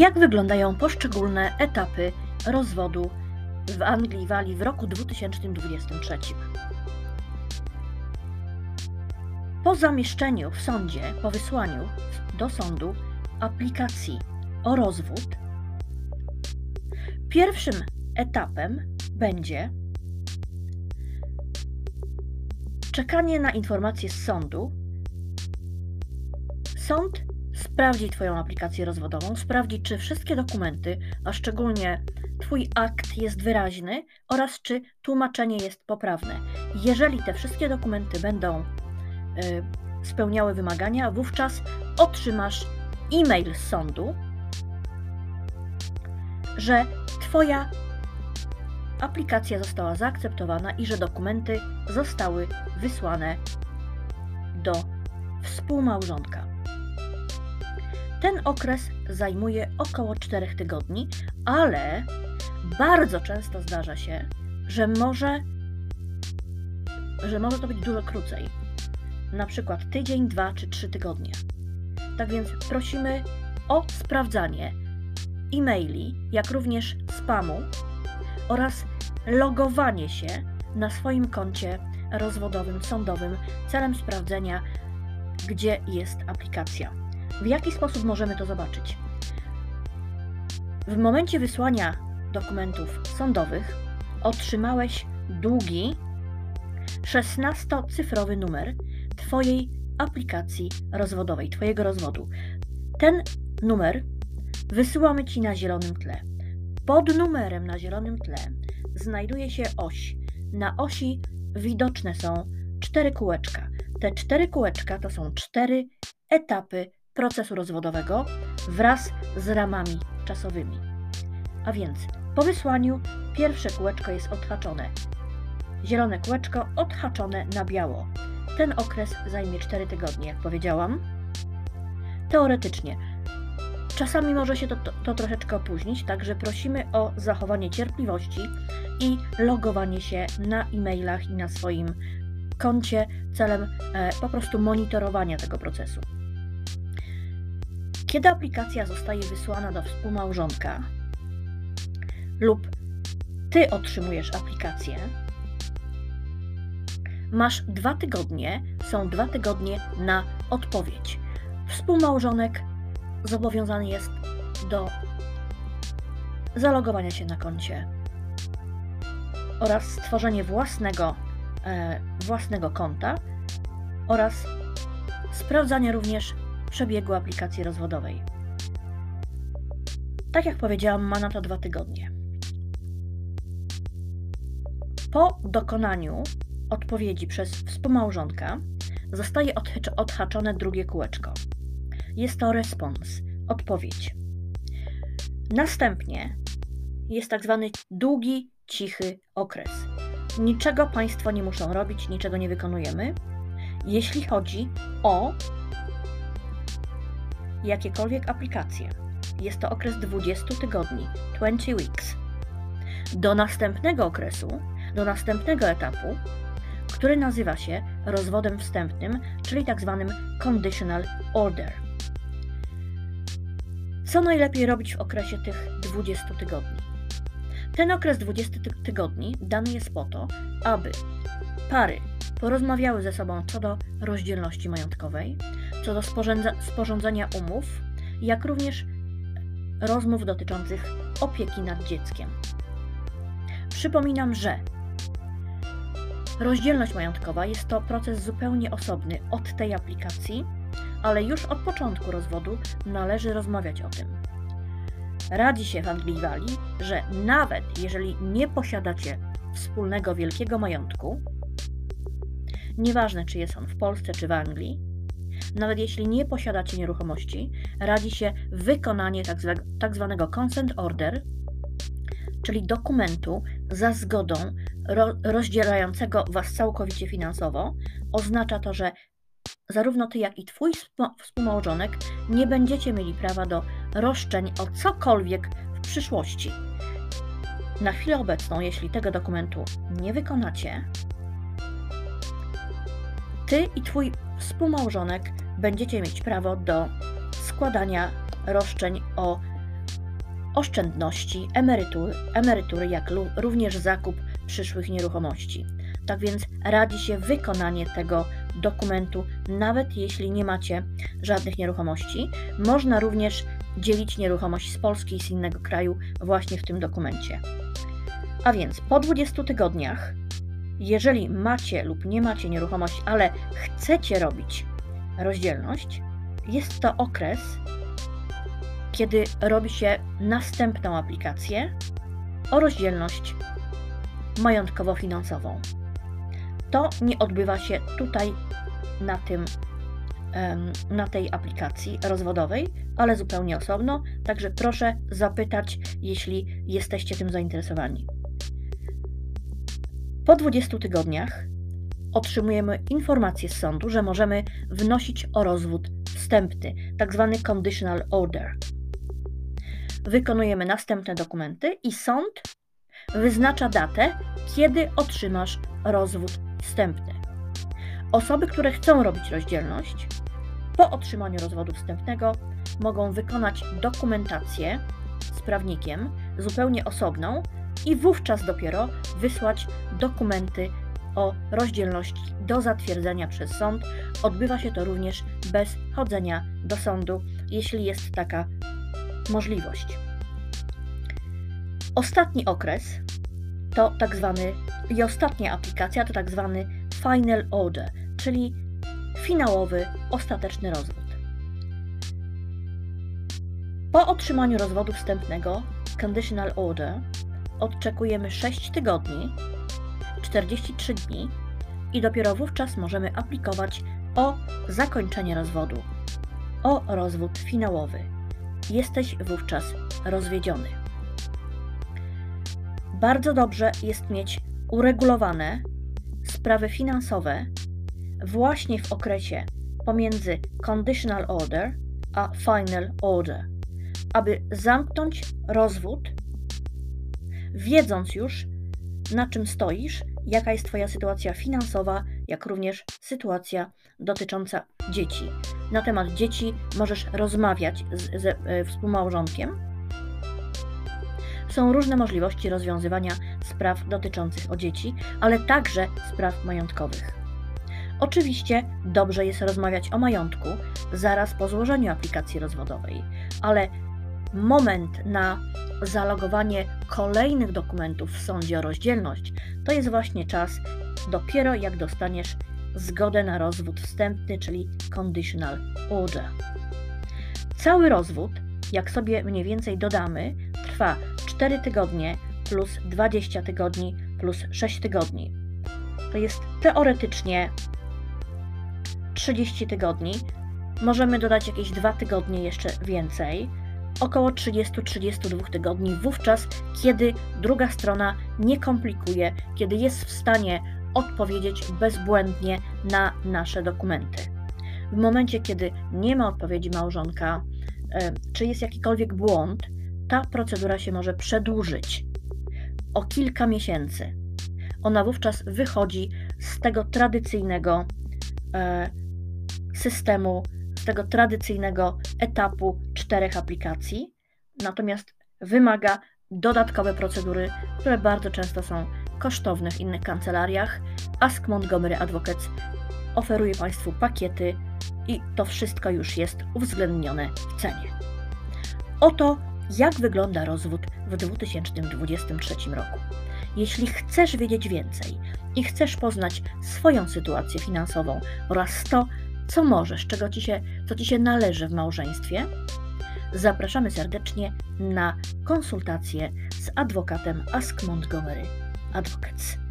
Jak wyglądają poszczególne etapy rozwodu w Anglii Walii w roku 2023? Po zamieszczeniu w sądzie, po wysłaniu do sądu aplikacji o rozwód, pierwszym etapem będzie czekanie na informacje z sądu. Sąd sprawdzi Twoją aplikację rozwodową, sprawdzi, czy wszystkie dokumenty, a szczególnie Twój akt jest wyraźny oraz czy tłumaczenie jest poprawne. Jeżeli te wszystkie dokumenty będą y, spełniały wymagania, wówczas otrzymasz e-mail z sądu, że Twoja aplikacja została zaakceptowana i że dokumenty zostały wysłane do współmałżonka. Ten okres zajmuje około 4 tygodni, ale bardzo często zdarza się, że może, że może to być dużo krócej. Na przykład tydzień, dwa czy trzy tygodnie. Tak więc prosimy o sprawdzanie e-maili, jak również spamu oraz logowanie się na swoim koncie rozwodowym, sądowym celem sprawdzenia, gdzie jest aplikacja. W jaki sposób możemy to zobaczyć? W momencie wysłania dokumentów sądowych otrzymałeś długi 16-cyfrowy numer Twojej aplikacji rozwodowej, Twojego rozwodu. Ten numer wysyłamy Ci na zielonym tle. Pod numerem na zielonym tle znajduje się oś. Na osi widoczne są cztery kółeczka. Te cztery kółeczka to są cztery etapy procesu rozwodowego wraz z ramami czasowymi. A więc po wysłaniu pierwsze kółeczko jest odhaczone. Zielone kółeczko odhaczone na biało. Ten okres zajmie 4 tygodnie, jak powiedziałam. Teoretycznie. Czasami może się to, to, to troszeczkę opóźnić, także prosimy o zachowanie cierpliwości i logowanie się na e-mailach i na swoim koncie celem e, po prostu monitorowania tego procesu. Kiedy aplikacja zostaje wysłana do współmałżonka lub ty otrzymujesz aplikację, masz dwa tygodnie, są dwa tygodnie na odpowiedź. Współmałżonek zobowiązany jest do zalogowania się na koncie oraz stworzenie własnego, e, własnego konta oraz sprawdzanie również przebiegu aplikacji rozwodowej. Tak jak powiedziałam, ma na to dwa tygodnie. Po dokonaniu odpowiedzi przez współmałżonka zostaje odhaczone drugie kółeczko. Jest to respons, odpowiedź. Następnie jest tak zwany długi, cichy okres. Niczego Państwo nie muszą robić, niczego nie wykonujemy, jeśli chodzi o jakiekolwiek aplikacje. Jest to okres 20 tygodni, 20 weeks. Do następnego okresu, do następnego etapu, który nazywa się rozwodem wstępnym, czyli tak zwanym conditional order. Co najlepiej robić w okresie tych 20 tygodni? Ten okres 20 tygodni dany jest po to, aby pary porozmawiały ze sobą co do rozdzielności majątkowej, co do sporządzenia umów, jak również rozmów dotyczących opieki nad dzieckiem. Przypominam, że rozdzielność majątkowa jest to proces zupełnie osobny od tej aplikacji, ale już od początku rozwodu należy rozmawiać o tym. Radzi się w Anglii Walii, że nawet jeżeli nie posiadacie wspólnego wielkiego majątku, Nieważne, czy jest on w Polsce czy w Anglii, nawet jeśli nie posiadacie nieruchomości, radzi się wykonanie tak, tak zwanego consent order, czyli dokumentu za zgodą ro, rozdzielającego Was całkowicie finansowo. Oznacza to, że zarówno Ty, jak i Twój współmałżonek nie będziecie mieli prawa do roszczeń o cokolwiek w przyszłości. Na chwilę obecną, jeśli tego dokumentu nie wykonacie, ty i twój współmałżonek będziecie mieć prawo do składania roszczeń o oszczędności, emerytury, emerytury jak również zakup przyszłych nieruchomości. Tak więc radzi się wykonanie tego dokumentu, nawet jeśli nie macie żadnych nieruchomości. Można również dzielić nieruchomość z Polski i z innego kraju właśnie w tym dokumencie. A więc po 20 tygodniach, jeżeli macie lub nie macie nieruchomości, ale chcecie robić rozdzielność, jest to okres, kiedy robi się następną aplikację o rozdzielność majątkowo-finansową. To nie odbywa się tutaj na, tym, na tej aplikacji rozwodowej, ale zupełnie osobno, także proszę zapytać, jeśli jesteście tym zainteresowani. Po 20 tygodniach otrzymujemy informację z sądu, że możemy wnosić o rozwód wstępny. Tak conditional order. Wykonujemy następne dokumenty i sąd wyznacza datę, kiedy otrzymasz rozwód wstępny. Osoby, które chcą robić rozdzielność, po otrzymaniu rozwodu wstępnego mogą wykonać dokumentację z prawnikiem zupełnie osobną i wówczas dopiero wysłać dokumenty o rozdzielności do zatwierdzenia przez sąd. Odbywa się to również bez chodzenia do sądu, jeśli jest taka możliwość. Ostatni okres to tak zwany i ostatnia aplikacja to tak zwany final order, czyli finałowy, ostateczny rozwód. Po otrzymaniu rozwodu wstępnego conditional order odczekujemy 6 tygodni, 43 dni i dopiero wówczas możemy aplikować o zakończenie rozwodu, o rozwód finałowy. Jesteś wówczas rozwiedziony. Bardzo dobrze jest mieć uregulowane sprawy finansowe właśnie w okresie pomiędzy conditional order a final order, aby zamknąć rozwód, wiedząc już, na czym stoisz, jaka jest Twoja sytuacja finansowa, jak również sytuacja dotycząca dzieci. Na temat dzieci możesz rozmawiać z, ze e, współmałżonkiem są różne możliwości rozwiązywania spraw dotyczących o dzieci, ale także spraw majątkowych. Oczywiście dobrze jest rozmawiać o majątku zaraz po złożeniu aplikacji rozwodowej, ale moment na zalogowanie kolejnych dokumentów w sądzie o rozdzielność to jest właśnie czas dopiero jak dostaniesz zgodę na rozwód wstępny, czyli conditional order. Cały rozwód, jak sobie mniej więcej dodamy, trwa 4 tygodnie plus 20 tygodni plus 6 tygodni. To jest teoretycznie 30 tygodni. Możemy dodać jakieś 2 tygodnie jeszcze więcej. Około 30-32 tygodni, wówczas, kiedy druga strona nie komplikuje, kiedy jest w stanie odpowiedzieć bezbłędnie na nasze dokumenty. W momencie, kiedy nie ma odpowiedzi małżonka, czy jest jakikolwiek błąd, ta procedura się może przedłużyć o kilka miesięcy. Ona wówczas wychodzi z tego tradycyjnego e, systemu, z tego tradycyjnego etapu czterech aplikacji, natomiast wymaga dodatkowe procedury, które bardzo często są kosztowne w innych kancelariach. Ask Montgomery Advocates oferuje Państwu pakiety i to wszystko już jest uwzględnione w cenie. Oto jak wygląda rozwód w 2023 roku. Jeśli chcesz wiedzieć więcej i chcesz poznać swoją sytuację finansową oraz to, co możesz, czego ci się, co ci się należy w małżeństwie, zapraszamy serdecznie na konsultację z adwokatem Ask Montgomery Advocates.